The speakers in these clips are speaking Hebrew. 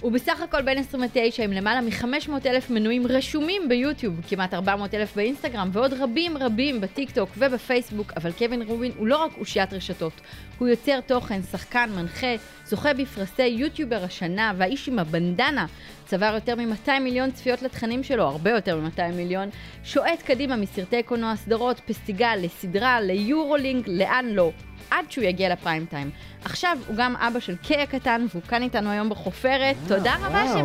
הוא בסך הכל בן 29 עם למעלה מ-500 אלף מנויים רשומים ביוטיוב, כמעט 400 אלף באינסטגרם ועוד רבים רבים בטיק טוק ובפייסבוק, אבל קווין רובין הוא לא רק אושיית רשתות, הוא יוצר תוכן, שחקן, מנחה, זוכה בפרסי יוטיובר השנה והאיש עם הבנדנה צבר יותר מ-200 מיליון צפיות לתכנים שלו, הרבה יותר מ-200 מיליון, שועט קדימה מסרטי קולנוע, סדרות, פסטיגל, לסדרה, ליורולינג, לאן לא. עד שהוא יגיע לפריים טיים. עכשיו הוא גם אבא של קיי הקטן, והוא כאן איתנו היום בחופרת. תודה רבה שבאת,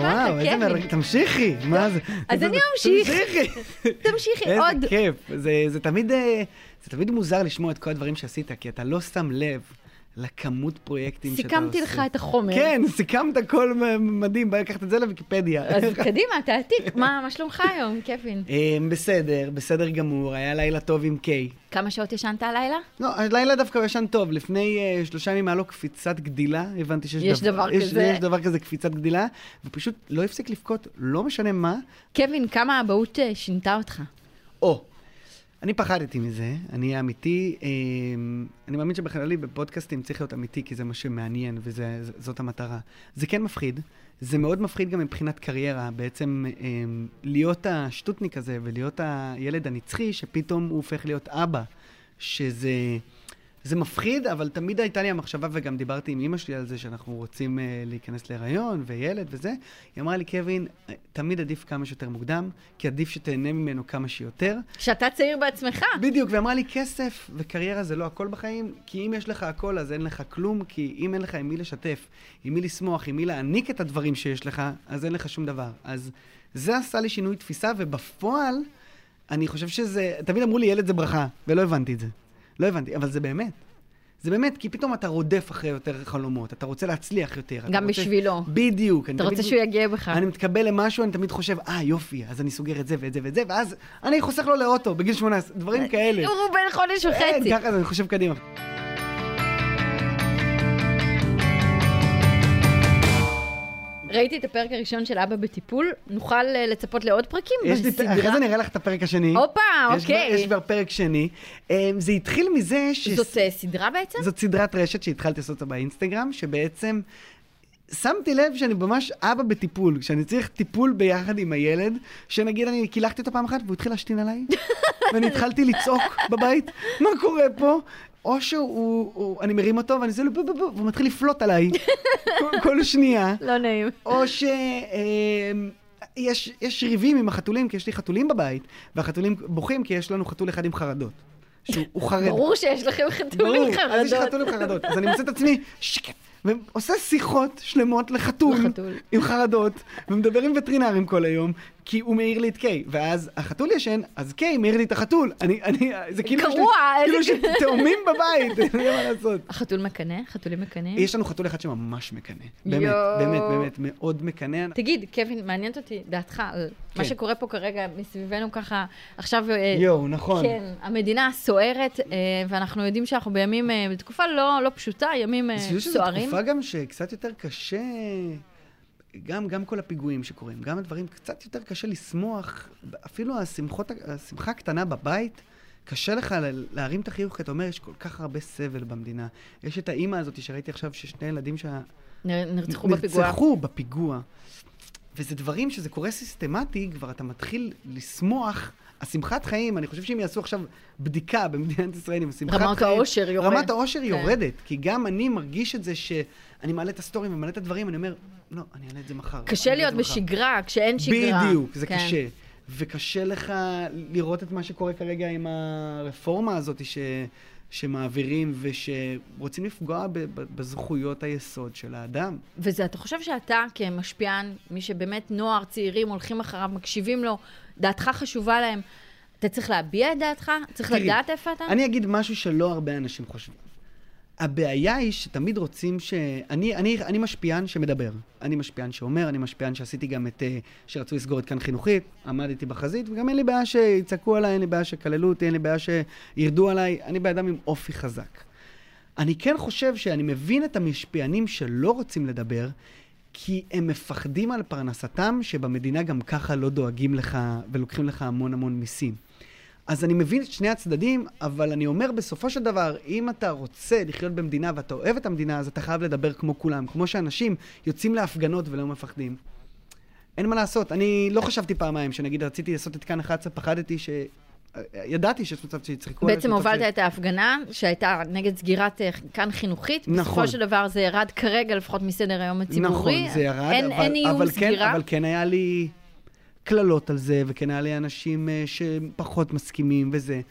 קווין. תמשיכי, מה זה? אז אני אמשיך. תמשיכי. תמשיכי עוד. איזה כיף. זה- זה תמיד, אה, זה תמיד מוזר לשמוע את כל הדברים שעשית, כי אתה לא שם לב לכמות פרויקטים שאתה עושה. סיכמתי לך את החומר. כן, סיכמת הכל מדהים, בוא לקחת את זה לוויקיפדיה. אז קדימה, תעתיק. מה מה שלומך היום, קווין? אה, בסדר, בסדר גמור, היה לילה טוב עם קיי. כמה שעות ישנת הלילה? לא, הלילה דווקא הוא ישן טוב. לפני uh, שלושה ימים היה לו קפיצת גדילה, הבנתי שיש יש דבר יש, כזה. יש דבר כזה, קפיצת גדילה, ופשוט לא הפסיק לבכות, לא משנה מה. קווין, כמה האבהות אה, שינתה אותך? או, אני פחדתי מזה, אני אהיה אמיתי. אה, אני מאמין שבכללי בפודקאסטים צריך להיות אמיתי, כי זה מה שמעניין וזאת המטרה. זה כן מפחיד, זה מאוד מפחיד גם מבחינת קריירה, בעצם אה, להיות השטוטניק הזה ולהיות הילד הנצחי, שפתאום הוא הופך להיות אבא, שזה... זה מפחיד, אבל תמיד הייתה לי המחשבה, וגם דיברתי עם אימא שלי על זה, שאנחנו רוצים uh, להיכנס להיריון וילד וזה. היא אמרה לי, קווין, אה, תמיד עדיף כמה שיותר מוקדם, כי עדיף שתהנה ממנו כמה שיותר. שאתה צעיר בעצמך. בדיוק, והיא אמרה לי, כסף וקריירה זה לא הכל בחיים, כי אם יש לך הכל, אז אין לך כלום, כי אם אין לך עם מי לשתף, עם מי לשמוח, עם מי להעניק את הדברים שיש לך, אז אין לך שום דבר. אז זה עשה לי שינוי תפיסה, ובפועל, אני חושב שזה, תמיד אמרו לי, ילד זה ברכה, ולא הבנתי את זה. לא הבנתי, אבל זה באמת. זה באמת, כי פתאום אתה רודף אחרי יותר חלומות, אתה רוצה להצליח יותר. גם רוצה... בשבילו. בדיוק. אתה תמיד- רוצה שהוא יגיע בך. אני מתקבל למשהו, אני תמיד חושב, אה, יופי, אז אני סוגר את זה ואת זה ואת זה, ואז אני חוסך לו לאוטו בגיל 18, דברים כאלה. הוא בן חודש כן, וחצי. ככה אני חושב קדימה. ראיתי את הפרק הראשון של אבא בטיפול, נוכל אה, לצפות לעוד פרקים יש לי, בסדרה? אחרי זה נראה לך את הפרק השני. הופה, אוקיי. יש כבר פרק שני. אה, זה התחיל מזה ש... זאת אה, סדרה בעצם? זאת סדרת רשת שהתחלתי לעשות אותה באינסטגרם, שבעצם שמתי לב שאני ממש אבא בטיפול, שאני צריך טיפול ביחד עם הילד, שנגיד אני קילחתי אותו פעם אחת והוא התחיל להשתין עליי, ואני התחלתי לצעוק בבית, מה קורה פה? או שהוא, הוא, אני מרים אותו ואני עושה לו בו בו בו, והוא מתחיל לפלוט עליי כל, כל שנייה, לא נעים. או ש... אמ, יש, יש ריבים עם החתולים, כי יש לי חתולים בבית, והחתולים בוכים כי יש לנו חתול אחד עם חרדות. שהוא הוא חרד. ברור שיש לכם חתולים ברור, אז יש חרדות. חתול עם חרדות. אז אני מוצא את עצמי, שקט, ועושה שיחות שלמות לחתול, לחתול. עם חרדות, ומדבר עם וטרינרים כל היום, כי הוא מעיר לי את קיי. ואז החתול ישן, אז קיי מעיר לי את החתול. אני, אני, זה כאילו גרוע, כאילו איזה- יש לי תאומים בבית, אין לי מה לעשות. החתול מקנא? חתולים מקנאים? יש לנו חתול אחד שממש מקנא. באמת. באמת, באמת, מאוד מקנא. תגיד, קווין, מעניינת אותי דעתך על מה כן. שקורה פה כרגע מסביבנו ככה, עכשיו... אה, יואו, נכון. כן, המדינה סוערת, אה, ואנחנו יודעים שאנחנו בימים, אה, בתקופה לא לא פשוטה, ימים אה, אני חושב שזו סוערים. תקופה גם שקצת יותר קשה, גם, גם כל הפיגועים שקורים, גם הדברים, קצת יותר קשה לשמוח, אפילו השמחות, השמחה הקטנה בבית, קשה לך להרים את החיוך, כי אתה אומר, יש כל כך הרבה סבל במדינה. יש את האימא הזאת שראיתי עכשיו, ששני ילדים שה... נר- נרצחו בפיגוע. נרצחו בפיגוע. וזה דברים שזה קורה סיסטמטי, כבר אתה מתחיל לשמוח. השמחת חיים, אני חושב שאם יעשו עכשיו בדיקה במדינת ישראל עם השמחת חיים... רמת האושר יורדת. רמת האושר כן. יורדת, כי גם אני מרגיש את זה שאני מעלה את הסטורים ומעלה את הדברים, אני אומר, לא, אני אעלה את זה מחר. קשה להיות זה מחר." בשגרה, כשאין שגרה. בדיוק, זה כן. קשה. וקשה לך לראות את מה שקורה כרגע עם הרפורמה הזאת ש... שמעבירים ושרוצים לפגוע בזכויות היסוד של האדם. וזה, אתה חושב שאתה כמשפיען, מי שבאמת נוער, צעירים, הולכים אחריו, מקשיבים לו, דעתך חשובה להם, אתה צריך להביע את דעתך? צריך תראי, לדעת איפה אתה? אני אגיד משהו שלא הרבה אנשים חושבים. הבעיה היא שתמיד רוצים ש... אני, אני, אני משפיען שמדבר. אני משפיען שאומר, אני משפיען שעשיתי גם את... אה, שרצו לסגור את כאן חינוכית, עמדתי בחזית, וגם אין לי בעיה שיצעקו עליי, אין לי בעיה שיקללו אותי, אין לי בעיה שירדו עליי, אני בן אדם עם אופי חזק. אני כן חושב שאני מבין את המשפיענים שלא רוצים לדבר, כי הם מפחדים על פרנסתם, שבמדינה גם ככה לא דואגים לך ולוקחים לך המון המון מיסים. אז אני מבין את שני הצדדים, אבל אני אומר בסופו של דבר, אם אתה רוצה לחיות במדינה ואתה אוהב את המדינה, אז אתה חייב לדבר כמו כולם. כמו שאנשים יוצאים להפגנות ולא מפחדים. אין מה לעשות, אני לא חשבתי פעמיים, שנגיד רציתי לעשות את כאן 11, פחדתי ש... ידעתי שיש מצב שיצחקו עליי. בעצם הובלת את ההפגנה שהייתה נגד סגירת אה, כאן חינוכית. נכון. בסופו של דבר זה ירד כרגע לפחות מסדר היום הציבורי. נכון, זה ירד, אין, אבל, אין איום אבל, כן- סגירה. כן, אבל כן היה לי קללות על זה, וכן היה לי אנשים uh, שפחות מסכימים וזה.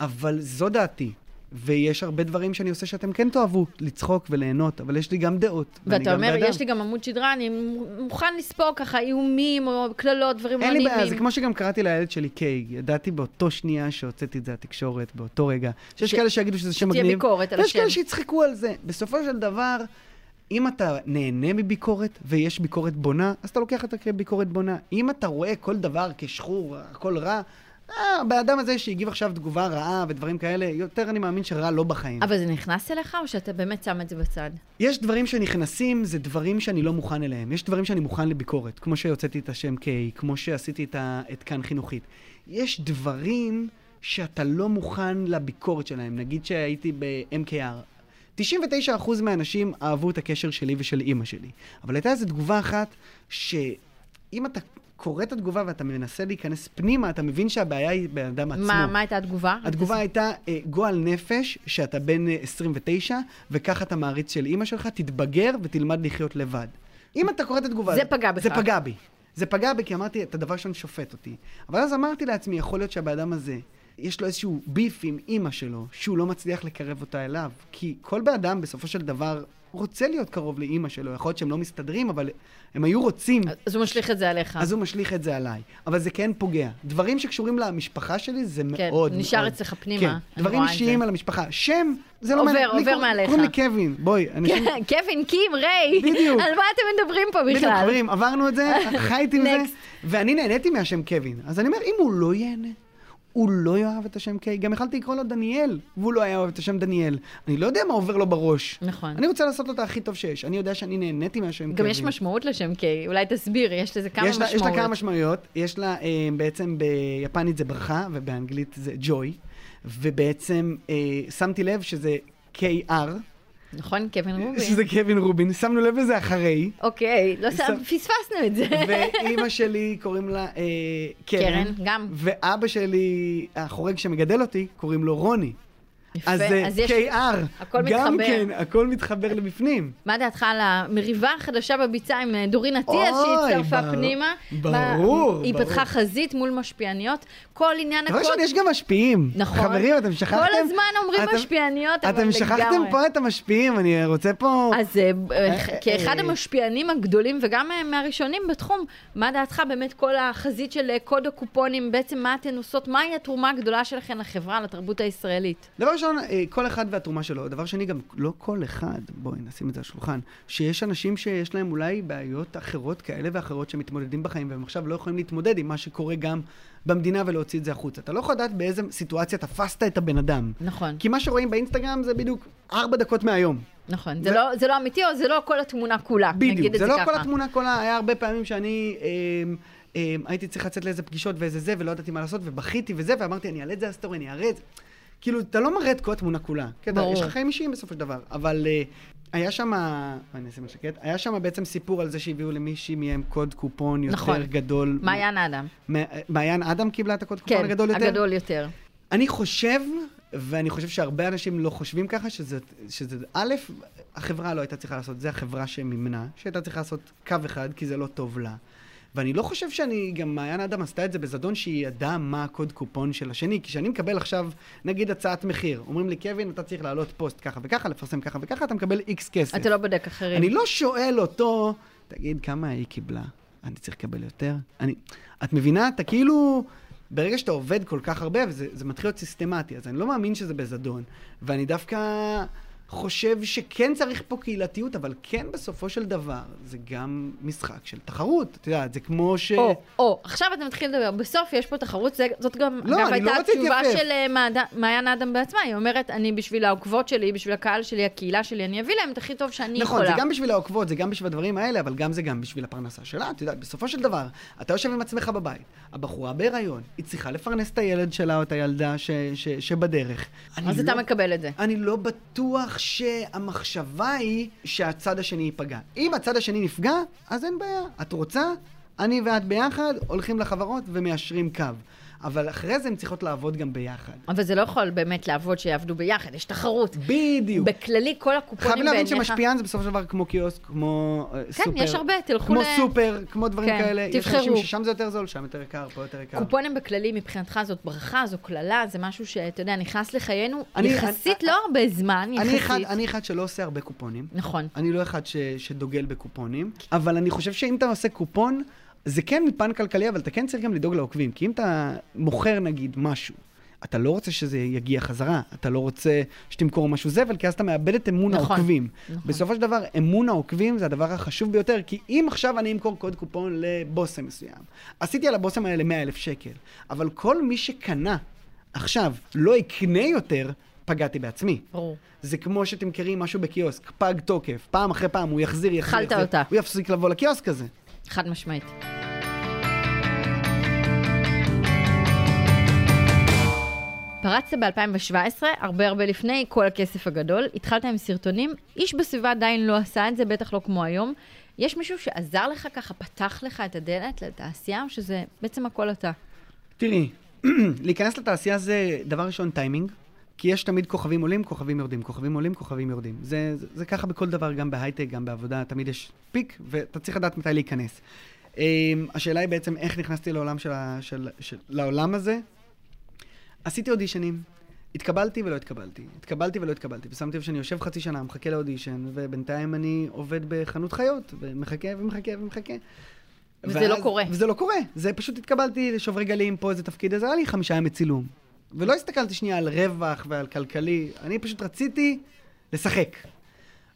אבל זו דעתי. ויש הרבה דברים שאני עושה שאתם כן תאהבו, לצחוק וליהנות, אבל יש לי גם דעות. ואתה אומר, באדם. יש לי גם עמוד שדרה, אני מוכן לספוג ככה איומים או קללות, דברים לא נעימים. אין לי בעיה, זה כמו שגם קראתי לילד שלי קיי. ידעתי באותו שנייה שהוצאתי את זה לתקשורת, באותו רגע. שיש ש... כאלה שיגידו שזה שם מגניב. שתהיה ביקורת על השם. ויש כאלה שיצחקו על זה. בסופו של דבר, אם אתה נהנה מביקורת ויש ביקורת בונה, אז אתה לוקח אותה כביקורת בונה. אם אתה רואה כל דבר כשחור, הכל רע, הבן אדם הזה שהגיב עכשיו תגובה רעה ודברים כאלה, יותר אני מאמין שרע לא בחיים. אבל זה נכנס אליך, או שאתה באמת שם את זה בצד? יש דברים שנכנסים, זה דברים שאני לא מוכן אליהם. יש דברים שאני מוכן לביקורת, כמו שהוצאתי את השם K, כמו שעשיתי את, ה... את כאן חינוכית. יש דברים שאתה לא מוכן לביקורת שלהם. נגיד שהייתי ב-MKR. 99% מהאנשים אהבו את הקשר שלי ושל אימא שלי. אבל הייתה איזו תגובה אחת, שאם אתה קורא את התגובה ואתה מנסה להיכנס פנימה, אתה מבין שהבעיה היא באדם עצמו. מה, מה הייתה התגובה? התגובה הייתה אה, גועל נפש, שאתה בן אה, 29, וככה אתה מעריץ של אימא שלך, תתבגר ותלמד לחיות לבד. אם אתה קורא את התגובה... זה פגע בך. זה פגע בי. זה פגע בי כי אמרתי, את הדבר שאני שופט אותי. אבל אז אמרתי לעצמי, יכול להיות שהבן אדם הזה, יש לו איזשהו ביף עם אימא שלו, שהוא לא מצליח לקרב אותה אליו. כי כל בן אדם בסופו של דבר רוצה להיות קרוב לאימא שלו. יכול להיות שהם לא מסתדרים, אבל הם היו רוצים... אז הוא משליך את זה עליך. אז הוא משליך את זה עליי. אבל זה כן פוגע. דברים שקשורים למשפחה שלי זה כן, מאוד... כן, נשאר אצלך פנימה. כן, דברים אישיים על המשפחה. שם, זה לא... עובר, עובר קור... מעליך. קוראים לי קווין, בואי. אנשים... קווין, קים, ריי. בדיוק. על מה אתם מדברים פה בכלל? בדיוק, חברים, עברנו את זה, חייתי עם זה, ואני נהניתי מהשם קווין. אז אני אומר, אם הוא לא ייהנה... הוא לא יאהב את השם קיי. גם יכלתי לקרוא לו דניאל, והוא לא היה אוהב את השם דניאל. אני לא יודע מה עובר לו בראש. נכון. אני רוצה לעשות את הכי טוב שיש. אני יודע שאני נהניתי מהשם קיי. גם יש משמעות לשם קיי. אולי תסביר, יש לזה כמה יש משמעויות. יש לה כמה משמעויות. יש לה, אה, בעצם ביפנית זה ברכה, ובאנגלית זה ג'וי. ובעצם אה, שמתי לב שזה KR. נכון, קווין רובין. שזה קווין רובין, שמנו לב לזה אחרי. אוקיי, לא שם, פספסנו את זה. ואימא שלי קוראים לה אה, קרן. קרן, גם. ואבא שלי, החורג שמגדל אותי, קוראים לו רוני. יפה, אז זה אז יש... KR. הכל גם מתחבר. כן, הכל מתחבר לבפנים. מה דעתך על המריבה החדשה בביצה עם אה, דורין אטיאס שהצטרפה בר- פנימה? ברור, מה- היא ברור. פתחה חזית מול משפיעניות. כל עניין הקוד... ראשון, יש גם משפיעים. נכון. חברים, אתם שכחתם? כל הזמן אומרים אתם- משפיעניות, אבל לגמרי. אתם שכחתם פה את המשפיעים, אני רוצה פה... אז אה, אה, כאחד אה. המשפיענים הגדולים וגם אה, מהראשונים בתחום, מה דעתך באמת כל החזית של אה, קוד הקופונים, בעצם מה אתן עושות, מהי התרומה הגדולה שלכן לחברה, לתרבות הישראלית? דבר ראשון, אה, כל אחד והתרומה שלו. דבר שני, גם לא כל אחד, בואי נשים את זה על השולחן, שיש אנשים שיש להם אולי בעיות אחרות כאלה ואחרות שמתמודדים בחיים, והם עכשיו לא יכולים להתמודד עם מה שקורה גם במדינה ולהוציא את זה החוצה. אתה לא יכול לדעת באיזה סיטואציה תפסת את הבן אדם. נכון, כי מה שרואים באינסטגרם זה בדיוק ארבע דקות מהיום. נכון. ו- זה לא- זה לא אמיתי או זה לא כל התמונה כולה, נגיד בדיוק, את זה זה לא ככה. כל התמונה כולה, היה הרבה פעמים שאני אמ, הייתי צריך לצאת לאיזה פגישות ואיזה זה, ולא ידעתי מה לעשות, ובכיתי וזה, ואמרתי, אני אעלה את זה לסטורי, אני אראה את זה. כאילו, אתה לא מראה את כל התמונה כולה. כן, ברור. יש לך חיים אישיים בסופו של דבר. אבל אה, היה שם, אני אשים שקט, היה שם בעצם סיפור על זה שהביאו למישהי מהם קוד קופון יותר נכון. גדול. מעיין אדם. מעיין אדם קיבלה את הקוד קופון כן, הגדול יותר? הגדול יותר. אני חושב, ואני חושב שהרבה אנשים לא חושבים ככה, שזה, שזה א', החברה לא הייתה צריכה לעשות, זה החברה שמימנה, שהייתה צריכה לעשות קו אחד, כי זה לא טוב לה. ואני לא חושב שאני, גם מעיין אדם עשתה את זה בזדון שהיא ידעה מה הקוד קופון של השני, כי כשאני מקבל עכשיו, נגיד הצעת מחיר, אומרים לי, קווין, אתה צריך להעלות פוסט ככה וככה, לפרסם ככה וככה, אתה מקבל איקס כסף. אתה לא בודק אחרים. אני לא שואל אותו, תגיד, כמה היא קיבלה? אני צריך לקבל יותר? אני... את מבינה? אתה כאילו... ברגע שאתה עובד כל כך הרבה, וזה זה מתחיל להיות סיסטמטי, אז אני לא מאמין שזה בזדון. ואני דווקא... חושב שכן צריך פה קהילתיות, אבל כן בסופו של דבר זה גם משחק של תחרות. את יודעת, זה כמו ש... או, או, עכשיו אתה מתחיל לדבר, בסוף יש פה תחרות, זה, זאת גם, לא, אגב, לא הייתה רוצה התשובה. של אה, מעיין אדם בעצמה, היא אומרת, אני בשביל העוקבות שלי, בשביל הקהל שלי, הקהילה שלי, אני אביא להם את הכי טוב שאני נכון, יכולה. זה גם בשביל העוקבות, זה גם בשביל הדברים האלה, אבל גם זה גם בשביל הפרנסה שלה. את יודעת, בסופו של דבר, אתה יושב עם עצמך בבית, הבחורה בהיריון, היא צריכה לפרנס את הילד שלה או את הילדה ש, ש, שבדרך. אז לא, אתה מקבל את זה. אני לא בטוח שהמחשבה היא שהצד השני ייפגע. אם הצד השני נפגע, אז אין בעיה. את רוצה? אני ואת ביחד הולכים לחברות ומיישרים קו. אבל אחרי זה הן צריכות לעבוד גם ביחד. אבל זה לא יכול באמת לעבוד שיעבדו ביחד, יש תחרות. בדיוק. בכללי, כל הקופונים חייבים להבין בעיניך... שמשפיען זה בסופו של דבר כמו קיוסק, כמו אה, כן, סופר. יש הרבה, תלכו כמו ל- סופר, כמו דברים כן, כאלה. יש תבחרו. אנשים ששם זה יותר זול, שם יותר יקר, פה יותר יקר. קופונים בכללי, מבחינתך זאת ברכה, זו קללה, זה משהו שאתה יודע, נכנס לחיינו אני- יחסית אני- לא הרבה זמן, אני אחד, יחסית. אני אחד שלא עושה הרבה קופונים. נכון. אני לא אחד ש, שדוגל בקופונים, אבל אני חושב שאם אתה עושה קופון, זה כן מפן כלכלי, אבל אתה כן צריך גם לדאוג לעוקבים. כי אם אתה מוכר נגיד משהו, אתה לא רוצה שזה יגיע חזרה, אתה לא רוצה שתמכור משהו זבל, כי אז אתה מאבד את אמון נכון, העוקבים. נכון. בסופו של דבר, אמון העוקבים זה הדבר החשוב ביותר, כי אם עכשיו אני אמכור קוד קופון לבושם מסוים, עשיתי על הבושם האלה 100 אלף שקל, אבל כל מי שקנה עכשיו לא יקנה יותר, פגעתי בעצמי. ברור. זה כמו שתמכרי משהו בקיוסק, פג תוקף, פעם אחרי פעם הוא יחזיר, יחזיר, יחזיר. אותה. הוא יפסיק לבוא לקיוסק הזה. חד משמעית. פרצת ב-2017, הרבה הרבה לפני כל הכסף הגדול, התחלת עם סרטונים, איש בסביבה עדיין לא עשה את זה, בטח לא כמו היום. יש מישהו שעזר לך ככה, פתח לך את הדלת לתעשייה, שזה בעצם הכל אתה? תראי, להיכנס לתעשייה זה דבר ראשון טיימינג, כי יש תמיד כוכבים עולים, כוכבים יורדים, כוכבים עולים, כוכבים יורדים. זה, זה, זה ככה בכל דבר, גם בהייטק, גם בעבודה, תמיד יש פיק, ואתה צריך לדעת מתי להיכנס. Um, השאלה היא בעצם איך נכנסתי לעולם, של, ה- של, של, לעולם הזה. עשיתי אודישנים, התקבלתי ולא התקבלתי, התקבלתי ולא התקבלתי, ושמתי לב שאני יושב חצי שנה, מחכה לאודישן, ובינתיים אני עובד בחנות חיות, ומחכה ומחכה ומחכה. וזה לא קורה. וזה לא קורה. זה פשוט התקבלתי לשוברי גלים, פה איזה תפקיד, אז היה לי חמישה ימי צילום. ולא הסתכלתי שנייה על רווח ועל כלכלי, אני פשוט רציתי לשחק.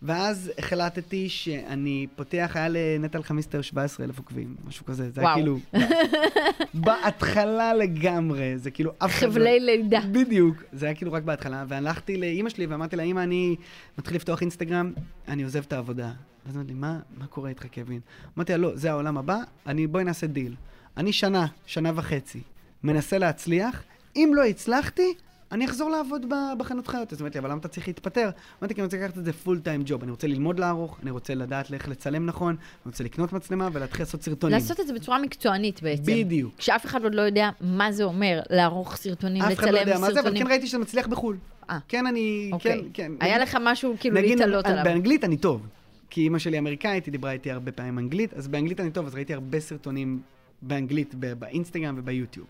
ואז החלטתי שאני פותח, היה לנטע חמיסטר 17 אלף עוקבים, משהו כזה. זה היה וואו. כאילו... בהתחלה לגמרי, זה כאילו אף אחד לא... חבלי לידה. בדיוק. זה היה כאילו רק בהתחלה, והלכתי לאימא שלי ואמרתי לה, אמא, אני מתחיל לפתוח אינסטגרם, אני עוזב את העבודה. ואז אמרתי מה, מה קורה איתך, קווין? אמרתי לה, לא, זה העולם הבא, אני, בואי נעשה דיל. אני שנה, שנה וחצי, מנסה להצליח, אם לא הצלחתי, אני אחזור לעבוד בחנות חיות. אז אמרתי, אבל למה אתה צריך להתפטר? אמרתי, כי אני רוצה לקחת את זה full time job. אני רוצה ללמוד לערוך, אני רוצה לדעת איך לצלם נכון, אני רוצה לקנות מצלמה ולהתחיל לעשות סרטונים. לעשות את זה בצורה מקצוענית בעצם. בדיוק. כשאף אחד עוד לא יודע מה זה אומר לערוך סרטונים, אף אחד לא לצלם יודע מה זה, אבל סרטונים. כן ראיתי שזה מצליח בחו"ל. אה. כן, אני... אוקיי. כן, כן. היה לך משהו כאילו להתעלות עליו. באנגלית אני טוב. כי אימא שלי אמריקאית, היא דיברה איתי הרבה פעמים אנגלית, אז באנגלית אני טוב, אז ראיתי הרבה סרטונים באנגלית באינסטגרם וביוטיוב.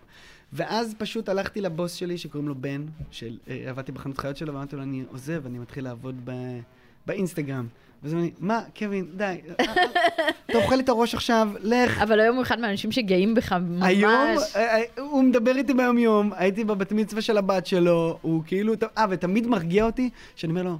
ואז פשוט הלכתי לבוס שלי, שקוראים לו בן, שעבדתי בחנות חיות שלו, ואמרתי לו, אני עוזב, אני מתחיל לעבוד ב- באינסטגרם. ואז לי, מה, קווין, די, אה, אה, אתה אוכל את הראש עכשיו, לך. אבל היום הוא אחד מהאנשים שגאים בך ממש. היום, אה, אה, הוא מדבר איתי ביום-יום, הייתי בבת מצווה של הבת שלו, הוא כאילו, אה, ותמיד מרגיע אותי, שאני אומר לו,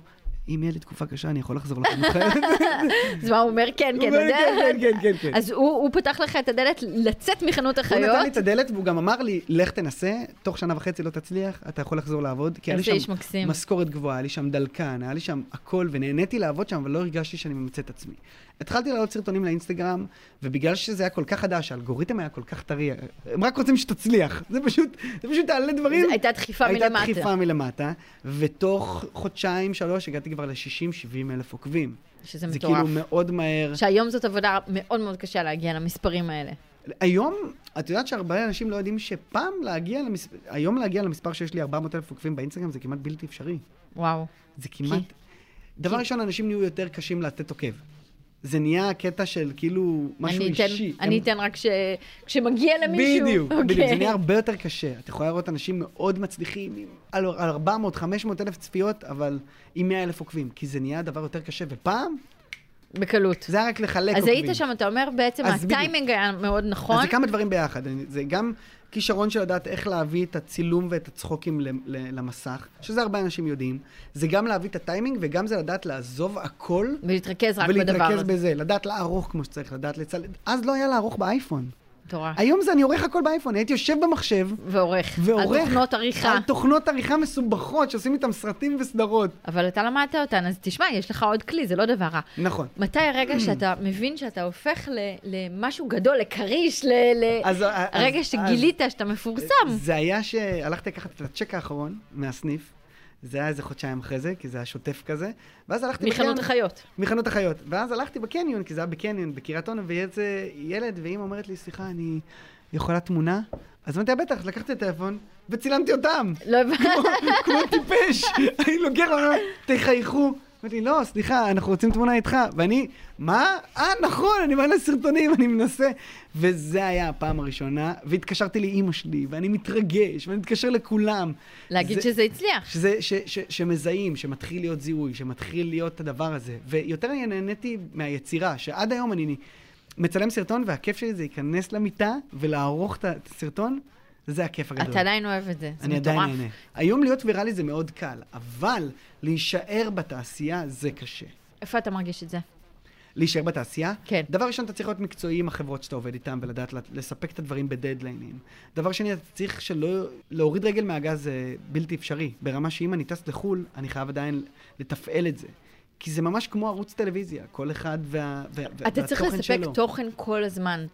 אם יהיה לי תקופה קשה, אני יכול לחזור לחנות חיות. אז מה, הוא אומר כן, כן? כן, כן, כן, כן. אז הוא פתח לך את הדלת לצאת מחנות הוא נתן לי החיות. את הדלת והוא גם אמר לי, לך תנסה, תוך שנה וחצי לא תצליח, אתה יכול לחזור לעבוד. כי היה לי שם. משכורת גבוהה, היה לי שם דלקן, היה לי שם הכל, ונהניתי לעבוד שם, אבל לא הרגשתי שאני ממצה את עצמי. התחלתי לעלות סרטונים לאינסטגרם, ובגלל שזה היה כל כך חדש, האלגוריתם היה כל כך טרי, הם רק רוצים שתצליח. זה פשוט, זה פשוט תעלה דברים. הייתה דחיפה הייתה מלמטה. דחיפה מלמטה, ותוך חודשיים, שלוש, הגעתי כבר ל-60-70 אלף עוקבים. שזה זה מטורף. כאילו מאוד מהר. שהיום זאת עבודה מאוד מאוד קשה להגיע למספרים האלה. היום, את יודעת שהרבה אנשים לא יודעים שפעם להגיע למספר, היום להגיע למספר שיש לי 400 אלף עוקבים באינסטגרם זה כמעט בלתי אפשרי. וואו. זה כמעט... דבר ראשון, אנשים נהיו יותר קשים לתת עוקב. זה נהיה קטע של כאילו משהו אני אתן- אישי. אני הם- אתן רק ש- כשמגיע למישהו. בדיוק, אוקיי. בדיוק, זה נהיה הרבה יותר קשה. את יכולה לראות אנשים מאוד מצליחים, עם- על על 400, 500 אלף צפיות, אבל עם 100 אלף עוקבים, כי זה נהיה דבר יותר קשה. ופעם, בקלות. זה היה רק לחלק אז עוקבים. היית שם, אתה אומר בעצם אז בדיוק. הטיימינג היה מאוד נכון. אז זה כמה דברים ביחד. זה גם כישרון של לדעת איך להביא את הצילום ואת הצחוקים למסך, שזה הרבה אנשים יודעים. זה גם להביא את הטיימינג, וגם זה לדעת לעזוב הכל, ולהתרכז רק בדבר ולהתרכז הזה. בזה, לדעת לערוך כמו שצריך, לדעת לצלם. אז לא היה לערוך באייפון. מטורף. היום זה אני עורך הכל באייפון, הייתי יושב במחשב, ועורך. ועורך. על תוכנות עריכה. על תוכנות עריכה מסובכות, שעושים איתם סרטים וסדרות. אבל אתה למדת אותן, אז תשמע, יש לך עוד כלי, זה לא דבר רע. נכון. מתי הרגע שאתה מבין שאתה הופך ל- למשהו גדול, לכריש, ל... ל- אז- אז- הרגע אז- שגילית שאתה מפורסם? זה היה שהלכתי לקחת את הצ'ק האחרון מהסניף, זה היה איזה חודשיים אחרי זה, כי זה היה שוטף כזה, ואז הלכתי מחנות החיות. מחנות החיות. ואז הלכתי בקניון, כי זה היה בקניון, בקריית אונו, ויהיה איזה ילד, ואימא אומרת לי, סליחה, אני יכולה תמונה? אז אמרתי, לה, בטח, לקחתי את הטלפון, וצילמתי אותם. לא הבנתי. כמו טיפש. אני לוקח תחייכו. אמרתי, לא, סליחה, אנחנו רוצים תמונה איתך. ואני, מה? אה, נכון, אני מעלה סרטונים, אני מנסה. וזה היה הפעם הראשונה, והתקשרתי לאימא שלי, ואני מתרגש, ואני מתקשר לכולם. להגיד זה- שזה הצליח. שזה, ש, ש, שמזהים, שמתחיל להיות זיהוי, שמתחיל להיות הדבר הזה. ויותר אני נהניתי מהיצירה, שעד היום אני מצלם סרטון, והכיף שלי זה להיכנס למיטה ולערוך את הסרטון, זה הכיף הגדול. אתה עדיין אוהב את זה, זה אני עדיין מטורף. נהנה. היום להיות ויראלי זה מאוד קל, אבל להישאר בתעשייה זה קשה. איפה אתה מרגיש את זה? להישאר בתעשייה? כן. דבר ראשון, אתה צריך להיות מקצועי עם החברות שאתה עובד איתן ולדעת לספק את הדברים בדדליינים. דבר שני, אתה צריך שלא... להוריד רגל מהגז זה בלתי אפשרי. ברמה שאם אני טס לחו"ל, אני חייב עדיין לתפעל את זה. כי זה ממש כמו ערוץ טלוויזיה, כל אחד וה... וה אתה צריך והתוכן לספק שלו. תוכן כל הזמן.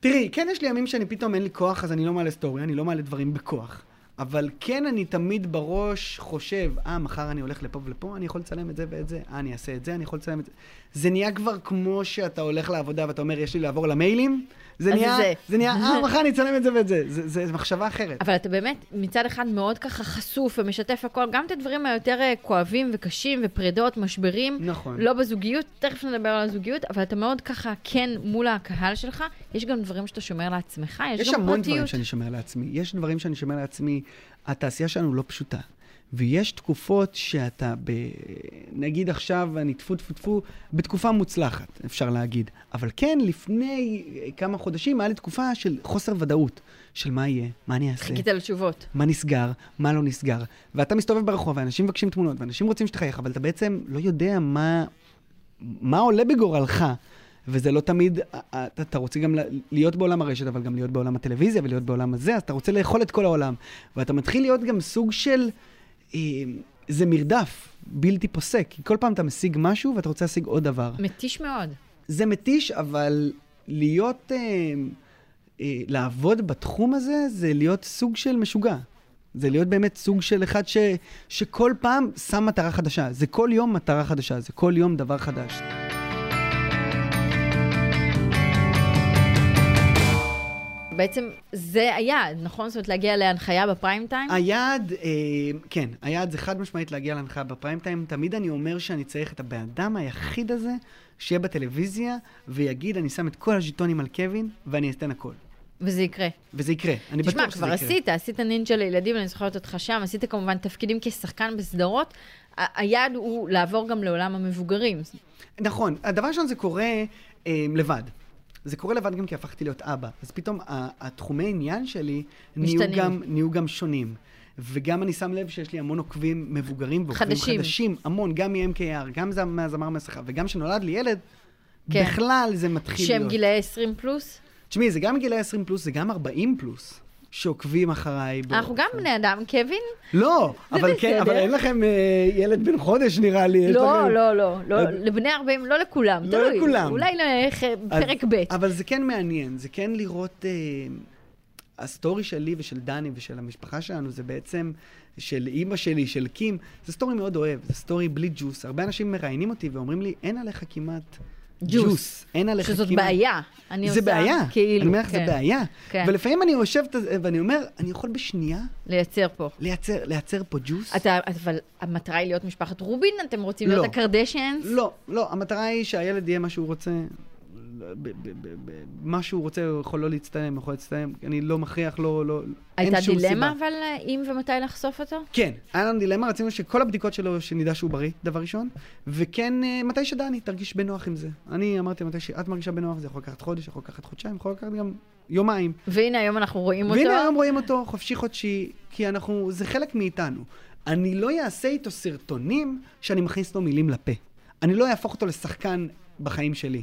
תראי, כן יש לי ימים שאני פתאום אין לי כוח, אז אני לא מעלה סטורי, אני לא מעלה דברים בכוח. אבל כן אני תמיד בראש חושב, אה, מחר אני הולך לפה ולפה, אני יכול לצלם את זה ואת זה, אה, אני אעשה את זה, אני יכול לצלם את זה. זה נהיה כבר כמו שאתה הולך לעבודה ואתה אומר, יש לי לעבור למיילים, זה נהיה, זה. זה נהיה, אה, מחר אני אצלם את זה ואת זה. זה, זה, זה מחשבה אחרת. אבל אתה באמת מצד אחד מאוד ככה חשוף ומשתף הכל, גם את הדברים היותר אה, כואבים וקשים ופרידות, משברים. נכון. לא בזוגיות, תכף נדבר על הזוגיות, אבל אתה מאוד ככה כן מול הקהל שלך. יש גם דברים שאתה שומר לעצמך, יש, יש גם המון פרטיות. דברים שאני שומר לעצמי. יש דברים שאני שומר לעצמי. התעשייה שלנו לא פשוטה. ויש תקופות שאתה, ב... נגיד עכשיו, אני טפו טפו טפו, בתקופה מוצלחת, אפשר להגיד. אבל כן, לפני כמה חודשים היה לי תקופה של חוסר ודאות, של מה יהיה, מה אני אעשה, חיכית לתשובות. מה נסגר, מה לא נסגר. ואתה מסתובב ברחוב, ואנשים מבקשים תמונות, ואנשים רוצים שתחייך, אבל אתה בעצם לא יודע מה, מה עולה בגורלך. וזה לא תמיד, אתה, אתה רוצה גם להיות בעולם הרשת, אבל גם להיות בעולם הטלוויזיה ולהיות בעולם הזה, אז אתה רוצה לאכול את כל העולם. ואתה מתחיל להיות גם סוג של, אה, זה מרדף בלתי פוסק, כי כל פעם אתה משיג משהו ואתה רוצה להשיג עוד דבר. מתיש מאוד. זה מתיש, אבל להיות, אה, אה, לעבוד בתחום הזה, זה להיות סוג של משוגע. זה להיות באמת סוג של אחד ש, שכל פעם שם מטרה חדשה. זה כל יום מטרה חדשה, זה כל יום דבר חדש. בעצם זה היעד, נכון? זאת אומרת, להגיע להנחיה בפריים טיים? היעד, אה, כן, היעד זה חד משמעית להגיע להנחיה בפריים טיים. תמיד אני אומר שאני צריך את הבן אדם היחיד הזה שיהיה בטלוויזיה ויגיד, אני שם את כל הז'יטונים על קווין ואני אתן הכל. וזה יקרה. וזה יקרה, אני בטוח תשמע, שזה כבר יקרה. עשית, עשית נינג'ה לילדים, אני זוכרת אותך שם, עשית כמובן תפקידים כשחקן בסדרות. היעד הוא לעבור גם לעולם המבוגרים. נכון, הדבר ראשון זה קורה אה, לבד. זה קורה לבד גם כי הפכתי להיות אבא. אז פתאום התחומי עניין שלי נהיו. גם, נהיו גם שונים. וגם אני שם לב שיש לי המון עוקבים מבוגרים ועוקבים חדשים. חדשים, המון, גם מ-MKR, גם מהזמר מהשיחה, וגם כשנולד לי ילד, כן. בכלל זה מתחיל שהם להיות. גילאי 20 פלוס? תשמעי, זה גם גילאי 20 פלוס, זה גם 40 פלוס, שעוקבים אחריי. אנחנו גם בני אדם, קווין? לא, אבל כן. אבל אין לכם אה, ילד בן חודש נראה לי. לא, לא, לא, לא, אז- לבני 40, לא לכולם, לא. לכולם. אולי נלך אה, אז- פרק ב'. אבל זה כן מעניין, זה כן לראות... אה, הסטורי שלי ושל דני ושל המשפחה שלנו זה בעצם של אימא שלי, של קים, זה סטורי מאוד אוהב, זה סטורי בלי ג'וס. הרבה אנשים מראיינים אותי ואומרים לי, אין עליך כמעט ג'וס. אין עליך. שזאת בעיה. אני זה עושה בעיה. כאילו, אני אומר לך, זה כן. בעיה. כן. ולפעמים אני יושב ואני אומר, אני יכול בשנייה לייצר פה. לייצר, לייצר פה ג'וס? אתה, אבל המטרה היא להיות משפחת רובין? אתם רוצים לא. להיות הקרדשיאנס? לא, לא, המטרה היא שהילד יהיה מה שהוא רוצה. מה שהוא רוצה, הוא יכול לא להצטלם, יכול להצטלם, אני לא מכריח, לא, לא, אין הייתה שום דילמה, סיבה. אבל אה, אם ומתי לחשוף אותו? כן, היה לנו דילמה, רצינו שכל הבדיקות שלו, שנדע שהוא בריא, דבר ראשון, וכן, אה, מתי שדני תרגיש בנוח עם זה. אני אמרתי, מתי שאת מרגישה בנוח, זה יכול לקחת חודש, יכול לקחת חודשיים, יכול לקחת גם יומיים. והנה, היום אנחנו רואים אותו. והנה היום רואים אותו חופשי חודשי, כי אנחנו, זה חלק מאיתנו. אני לא אעשה איתו סרטונים שאני מכניס לו מילים לפה. אני לא אהפוך אותו לשחקן בחיים שלי.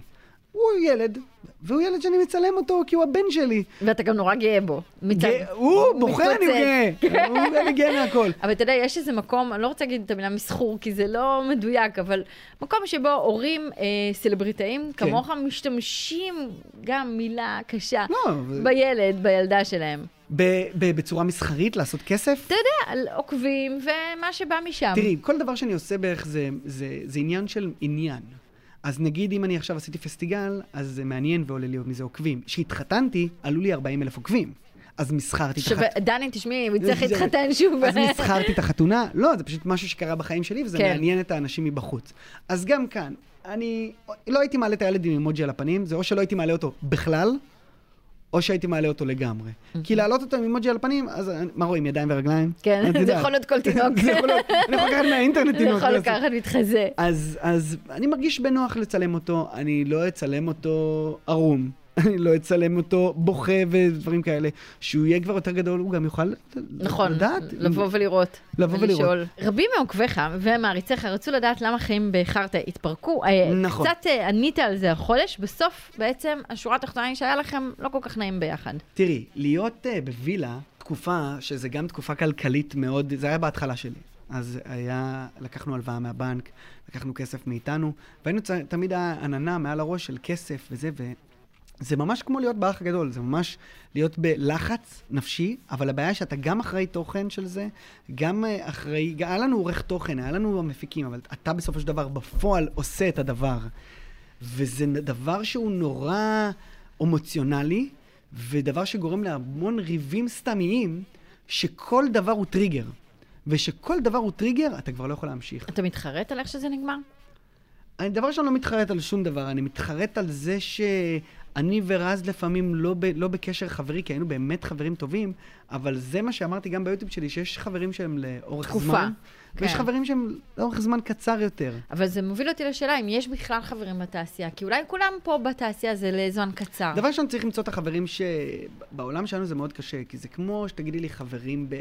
הוא ילד, והוא ילד שאני מצלם אותו כי הוא הבן שלי. ואתה גם נורא גאה בו. מצד- גאה- הוא בוחר, אני. גאה. הוא אני גאה מהכל. אבל אתה יודע, יש איזה מקום, אני לא רוצה להגיד את המילה מסחור, כי זה לא מדויק, אבל מקום שבו הורים אה, סלבריטאים כן. כמוך משתמשים גם מילה קשה לא, בילד, בילדה שלהם. בצורה מסחרית לעשות כסף? אתה יודע, עוקבים ומה שבא משם. תראי, כל דבר שאני עושה בערך זה, זה, זה עניין של עניין. אז נגיד אם אני עכשיו עשיתי פסטיגל, אז זה מעניין ועולה לי עוד מזה עוקבים. כשהתחתנתי, עלו לי 40 אלף עוקבים. אז מסחרתי את החתונה. דני, תשמעי, הוא זה- להתחתן שוב. אז מסחרתי את החתונה? לא, זה פשוט משהו שקרה בחיים שלי, וזה כן. מעניין את האנשים מבחוץ. אז גם כאן, אני לא הייתי מעלה את הילד עם אימוג'י על הפנים, זה או שלא הייתי מעלה אותו בכלל, או שהייתי מעלה אותו לגמרי. כי להעלות אותו עם אימוג'י על הפנים, אז מה רואים, ידיים ורגליים? כן, זה. יכול להיות כל תינוק. זה יכול להיות- אני יכול לקחת מהאינטרנט זה תינוק. יכול לעשות. לקחת מתחזה. אז אני מרגיש בנוח לצלם אותו, אני לא אצלם אותו ערום. אני לא אצלם אותו בוכה ודברים כאלה. שהוא יהיה כבר יותר גדול, הוא גם יוכל נכון, לדעת. לבוא ולראות. לבוא ולראות. ולשאול. רבים מעוקביך ומעריציך רצו לדעת למה חיים בחרטא התפרקו. אה, נכון. קצת אה, ענית על זה החודש, בסוף בעצם השורה התחתונה היא שהיה לכם לא כל כך נעים ביחד. תראי, להיות uh, בווילה, תקופה שזה גם תקופה כלכלית מאוד, זה היה בהתחלה שלי. אז היה, לקחנו הלוואה מהבנק, לקחנו כסף מאיתנו, והיינו. תמיד היה עננה מעל הראש של כסף וזה, וזה ממש כמו להיות באח הגדול, זה ממש להיות בלחץ נפשי, אבל הבעיה שאתה גם אחראי תוכן של זה, גם אה, אחראי, היה לנו עורך תוכן, היה לנו המפיקים, אבל אתה בסופו של דבר בפועל עושה את הדבר. וזה דבר שהוא נורא אמוציונלי, ודבר שגורם להמון ריבים סתמיים, שכל דבר הוא טריגר. ושכל דבר הוא טריגר, אתה כבר לא יכול להמשיך. אתה מתחרט על איך שזה נגמר? אני דבר ראשון לא מתחרט על שום דבר, אני מתחרט על זה שאני ורז לפעמים לא, ב, לא בקשר חברי, כי היינו באמת חברים טובים, אבל זה מה שאמרתי גם ביוטיוב שלי, שיש חברים שהם לאורך תקופה, זמן, כן. ויש חברים שהם לאורך זמן קצר יותר. אבל זה מוביל אותי לשאלה אם יש בכלל חברים בתעשייה, כי אולי כולם פה בתעשייה זה לזמן קצר. דבר ראשון צריך למצוא את החברים שבעולם שלנו זה מאוד קשה, כי זה כמו שתגידי לי חברים ב...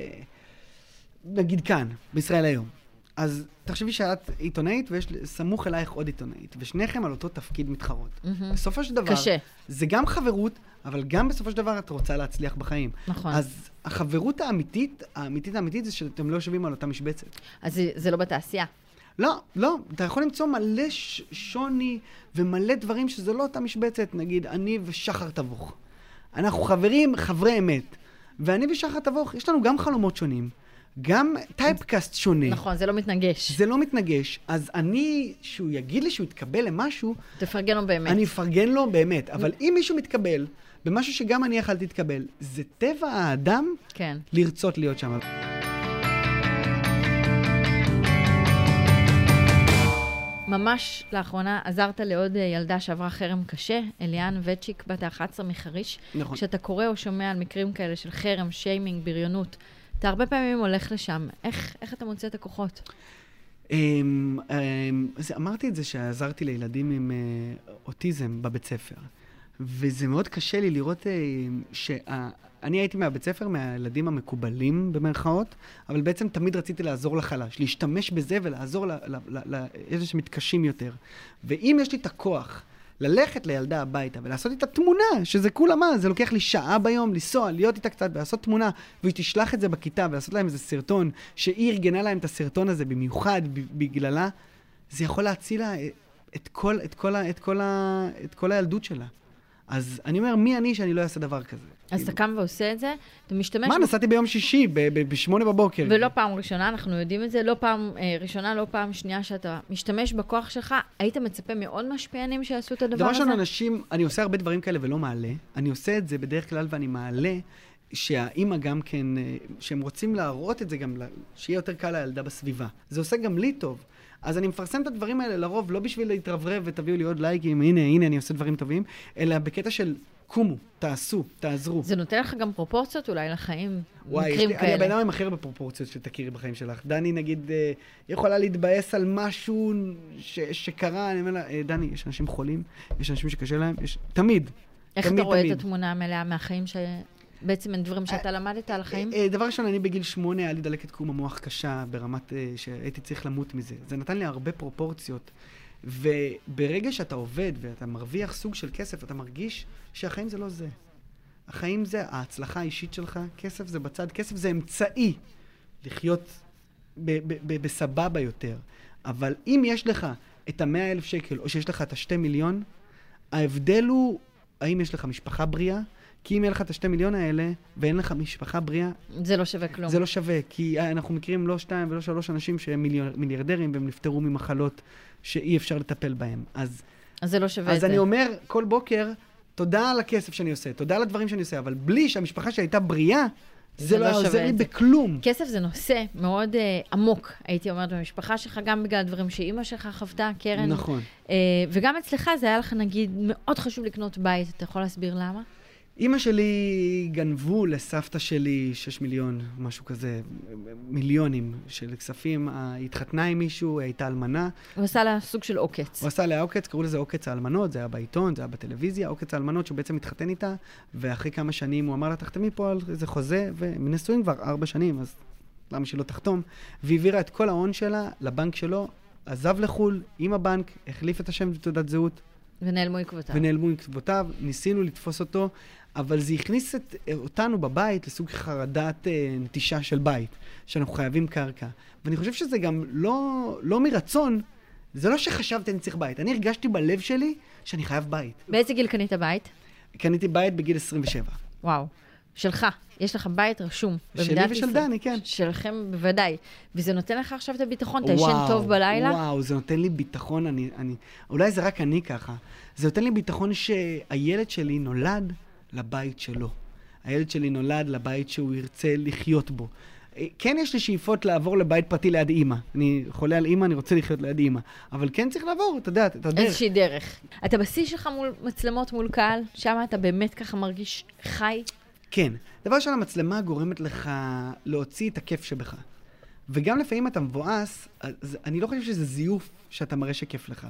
נגיד כאן, בישראל היום. אז תחשבי שאת עיתונאית ויש סמוך אלייך עוד עיתונאית, ושניכם על אותו תפקיד מתחרות. מהמם. בסופו של דבר, קשה. זה גם חברות, אבל גם בסופו של דבר את רוצה להצליח בחיים. נכון. אז החברות האמיתית, האמיתית האמיתית זה שאתם לא יושבים על אותה משבצת. אז זה- זה לא בתעשייה. לא, לא, אתה יכול למצוא מלא ש- שוני ומלא דברים שזה לא אותה משבצת, נגיד אני ושחר תבוך. אנחנו חברים, חברי אמת. ואני ושחר תבוך, יש לנו גם חלומות שונים, גם טייפקאסט שונה. נכון, זה לא מתנגש. זה לא מתנגש, אז אני, שהוא יגיד לי שהוא יתקבל למשהו, תפרגן לו באמת. אני אפרגן לו באמת. אבל אם מישהו מתקבל במשהו שגם אני יכלתי להתקבל, זה טבע האדם כן. לרצות להיות שם. ממש לאחרונה עזרת לעוד אה, ילדה שעברה חרם קשה, אליאן וצ'יק, בת ה-11 מחריש. נכון. כשאתה קורא או שומע על מקרים כאלה של חרם, שיימינג, בריונות, אתה הרבה פעמים הולך לשם. איך, איך אתה מוצא את הכוחות? אמ, אמ, אז אמרתי את זה שעזרתי לילדים עם אה, אוטיזם בבית ספר. וזה מאוד קשה לי לראות שאני הייתי מהבית ספר, מהילדים המקובלים במרכאות, אבל בעצם תמיד רציתי לעזור לחלש, להשתמש בזה ולעזור לאלה שמתקשים יותר. ואם יש לי את הכוח ללכת לילדה הביתה ולעשות איתה תמונה, שזה כולה מה, זה לוקח לי שעה ביום לנסוע, להיות איתה קצת ולעשות תמונה, והיא תשלח את זה בכיתה ולעשות להם איזה סרטון, שהיא ארגנה להם את הסרטון הזה במיוחד בגללה, זה יכול להציל לה את כל, את כל, את כל, ה- את כל הילדות שלה. אז אני אומר, מי אני שאני לא אעשה דבר כזה? אז אתה קם ועושה את זה, אתה משתמש... מה, נסעתי ביום שישי, בשמונה בבוקר. ולא פעם ראשונה, אנחנו יודעים את זה, לא פעם אה, ראשונה, לא פעם שנייה שאתה משתמש בכוח שלך. היית מצפה מעוד משפיענים שיעשו את הדבר דבר הזה? ראשון, אנשים, אני עושה הרבה דברים כאלה ולא מעלה. אני עושה את זה בדרך כלל ואני מעלה שהאימא גם כן, אה, שהם רוצים להראות את זה גם, שיהיה יותר קל לילדה בסביבה. זה עושה גם לי טוב. אז אני מפרסם את הדברים האלה לרוב, לא בשביל להתרברב ותביאו לי עוד לייקים, הנה, הנה, אני עושה דברים טובים, אלא בקטע של קומו, תעשו, תעזרו. זה נותן לך גם פרופורציות אולי לחיים, וואי, מקרים לי, אני הבן כאלה. אדם עם הכי הרבה פרופורציות שתכירי בחיים שלך. דני, נגיד, אה, יכולה להתבאס על משהו ש, שקרה, אני אומר לה, "אה, דני, יש אנשים חולים, יש אנשים שקשה להם, יש... תמיד. איך תמיד, אתה רואה תמיד. את התמונה המלאה מהחיים שבעצם הם דברים שאתה למדת על החיים? אה, אה, דבר ראשון, אני בגיל שמונה, היה לי דלקת קרום המוח קשה, ברמת אה, שהייתי צריך למות מזה. זה נתן לי הרבה פרופורציות. וברגע שאתה עובד ואתה מרוויח סוג של כסף, אתה מרגיש שהחיים זה לא זה. החיים זה ההצלחה האישית שלך, כסף זה בצד, כסף זה אמצעי לחיות ב- ב- ב- בסבבה יותר. אבל אם יש לך את המאה אלף שקל, או שיש לך את השתי מיליון, ההבדל הוא האם יש לך משפחה בריאה, כי אם יהיה לך את השתי מיליון האלה, ואין לך משפחה בריאה, זה לא שווה כלום. זה לא שווה. כי אה, אנחנו מכירים לא שתיים ולא שלוש אנשים שהם מיליון, מיליארדרים, והם נפטרו ממחלות שאי אפשר לטפל בהם. אז, אז זה לא שווה את אז זה. אני אומר כל בוקר, תודה על הכסף שאני עושה, תודה על הדברים שאני עושה, אבל בלי שהמשפחה שלי הייתה בריאה, זה, זה לא לא היה שווה עוזר לי את. בכלום. כסף זה נושא מאוד uh, עמוק, הייתי אומרת, במשפחה שלך, גם בגלל הדברים שאימא שלך חוותה, קרן. נכון. Uh, וגם אצלך זה היה לך, נגיד, מאוד חשוב לקנות בית. אתה יכול להסביר למה? אימא שלי גנבו לסבתא שלי 6 מיליון, משהו כזה, מיליונים של כספים. אה, היא התחתנה עם מישהו, היא הייתה אלמנה. הוא עשה לה סוג של עוקץ. הוא עשה לה עוקץ, קראו לזה עוקץ האלמנות, זה היה בעיתון, זה היה בטלוויזיה, עוקץ האלמנות שהוא בעצם התחתן איתה, ואחרי כמה שנים הוא אמר לה, תחתמי פה על איזה חוזה, והם נשואים כבר ארבע שנים, אז למה שהיא לא תחתום? והעבירה את כל ההון שלה לבנק שלו, עזב לחו"ל עם הבנק, החליף את השם ותעודת זהות, ונעלמו עקבותיו. ונעלמו עקבותיו, ניסינו לתפוס אותו, אבל זה הכניס את, אותנו בבית לסוג חרדת אה, נטישה של בית, שאנחנו חייבים קרקע. ואני חושב שזה גם לא, לא מרצון, זה לא שחשבתי אני צריך בית, אני הרגשתי בלב שלי שאני חייב בית. באיזה גיל קנית בית? קניתי בית בגיל 27. וואו. שלך. יש לך בית רשום. שלי ושל. דני, כן. שלכם בוודאי. וזה נותן לך עכשיו את הביטחון? אתה ישן טוב בלילה? וואו, זה נותן לי ביטחון, אני, אני, אולי זה רק אני ככה. זה נותן לי ביטחון שהילד שלי נולד לבית שלו. הילד שלי נולד לבית שהוא ירצה לחיות בו. אה, כן יש לי שאיפות לעבור לבית פרטי ליד אימא. אני חולה על אימא, אני רוצה לחיות ליד אימא. אבל כן צריך לעבור, אתה יודע, את הדרך. איזושהי דרך. אתה בשיא שלך מול מצלמות, מול קהל? שם אתה באמת ככה מרגיש חי? כן. דבר ראשון, המצלמה גורמת לך להוציא את הכיף שבך. וגם לפעמים אתה מבואס, אז אני לא חושב שזה זיוף שאתה מראה שכיף לך.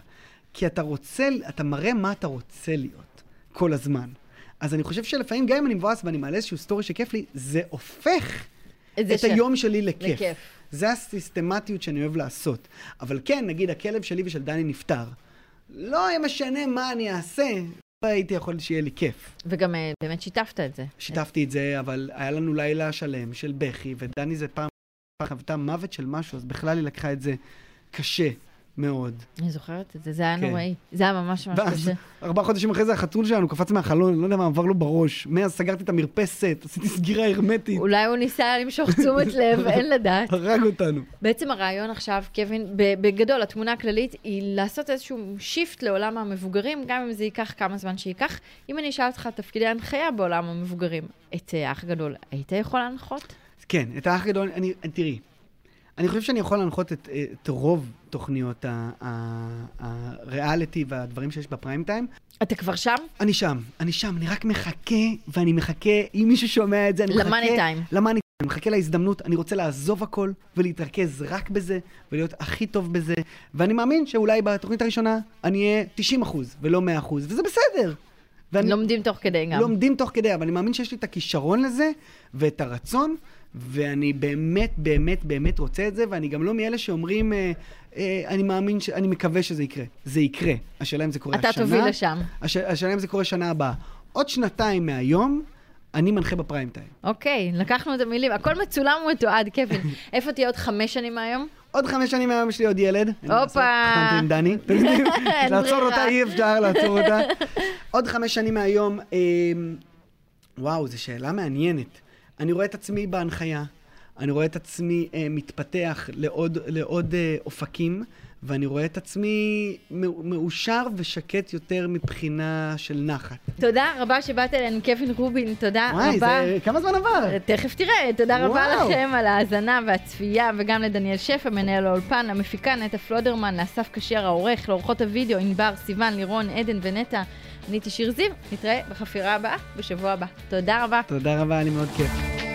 כי אתה רוצה, אתה מראה מה אתה רוצה להיות כל הזמן. אז אני חושב שלפעמים, גם אם אני מבואס ואני מעלה איזשהו סטורי שכיף לי, זה הופך את זה את ש- היום שלי לכיף. לכיף. זה הסיסטמטיות שאני אוהב לעשות. אבל כן, נגיד, הכלב שלי ושל דני נפטר. לא היה משנה מה אני אעשה, לא הייתי יכול שיהיה לי כיף. וגם אה, באמת שיתפת את זה. שיתפתי את זה, אבל היה לנו לילה שלם של בכי, ודני זה פעם חוותה מוות של משהו, אז בכלל היא לקחה את זה קשה מאוד. אני זוכרת את זה, זה היה כן. נוראי. זה היה ממש ממש קשה. ארבעה חודשים אחרי זה החתול שלנו קפץ מהחלון, לא יודע מה עבר לו בראש. מאז סגרתי את המרפסת, עשיתי סגירה הרמטית, אולי הוא ניסה למשוך תשומת לב, אין לדעת. הרג אותנו. בעצם הרעיון עכשיו, קווין, בגדול, התמונה הכללית היא לעשות איזשהו שיפט לעולם המבוגרים, גם אם זה ייקח כמה זמן שייקח. אם אני אשאל אותך תפקידי הנחיה בעולם המבוגרים, את אה, האח הגדול, היית יכול להנחות? כן, את האח הגדול, אני, תראי, אני חושב שאני יכול להנחות את, את רוב תוכניות הריאליטי והדברים שיש בפריים טיים. אתה כבר שם? אני שם, אני שם, אני רק מחכה, ואני מחכה, אם מישהו שומע את זה, אני מחכה... למאני טיים. למאני טיים. אני מחכה להזדמנות, אני רוצה לעזוב הכל ולהתרכז רק בזה, ולהיות הכי טוב בזה, ואני מאמין שאולי בתוכנית הראשונה אני אהיה 90 אחוז, ולא 100 אחוז, וזה בסדר. ואני, לומדים תוך כדי גם. לומדים תוך כדי, אבל אני מאמין שיש לי את הכישרון לזה, ואת הרצון, ואני באמת, באמת, באמת רוצה את זה, ואני גם לא מאלה שאומרים, אה, אה, אני מאמין, ש... אני מקווה שזה יקרה. זה יקרה. השאלה אם זה קורה אתה השנה. תוביל לשם. הש... השאלה אם זה קורה שנה הבאה. עוד שנתיים מהיום, אני מנחה בפריים טיים. אוקיי, לקחנו את המילים, הכל מצולם ומתועד, קווין. איפה תהיה עוד חמש שנים מהיום? עוד חמש שנים מהיום יש לי עוד ילד. הופה. התחתנתי עם דני. לעצור. אותה אי אפשר, לעצור אותה. עוד חמש שנים מהיום, אה, וואו, זו שאלה מעניינת. אני רואה את עצמי בהנחיה, אני רואה את עצמי אה, מתפתח לעוד, לעוד אה, אופקים, ואני רואה את עצמי מאו- מאושר ושקט יותר מבחינה של נחת. תודה רבה שבאת אלינו, קווין רובין, תודה וואי, רבה. זה... כמה זמן עבר? תכף תראה, תודה רבה וואו. לכם על ההאזנה והצפייה, וגם לדניאל שפע, מנהל האולפן, המפיקה נטע פלודרמן, לאסף קשר העורך, לאורחות הוידאו, ענבר, סיון, לירון, עדן ונטע. אני שיר זיו, נתראה בחפירה הבאה בשבוע הבא. תודה רבה. תודה רבה, היה לי מאוד כיף.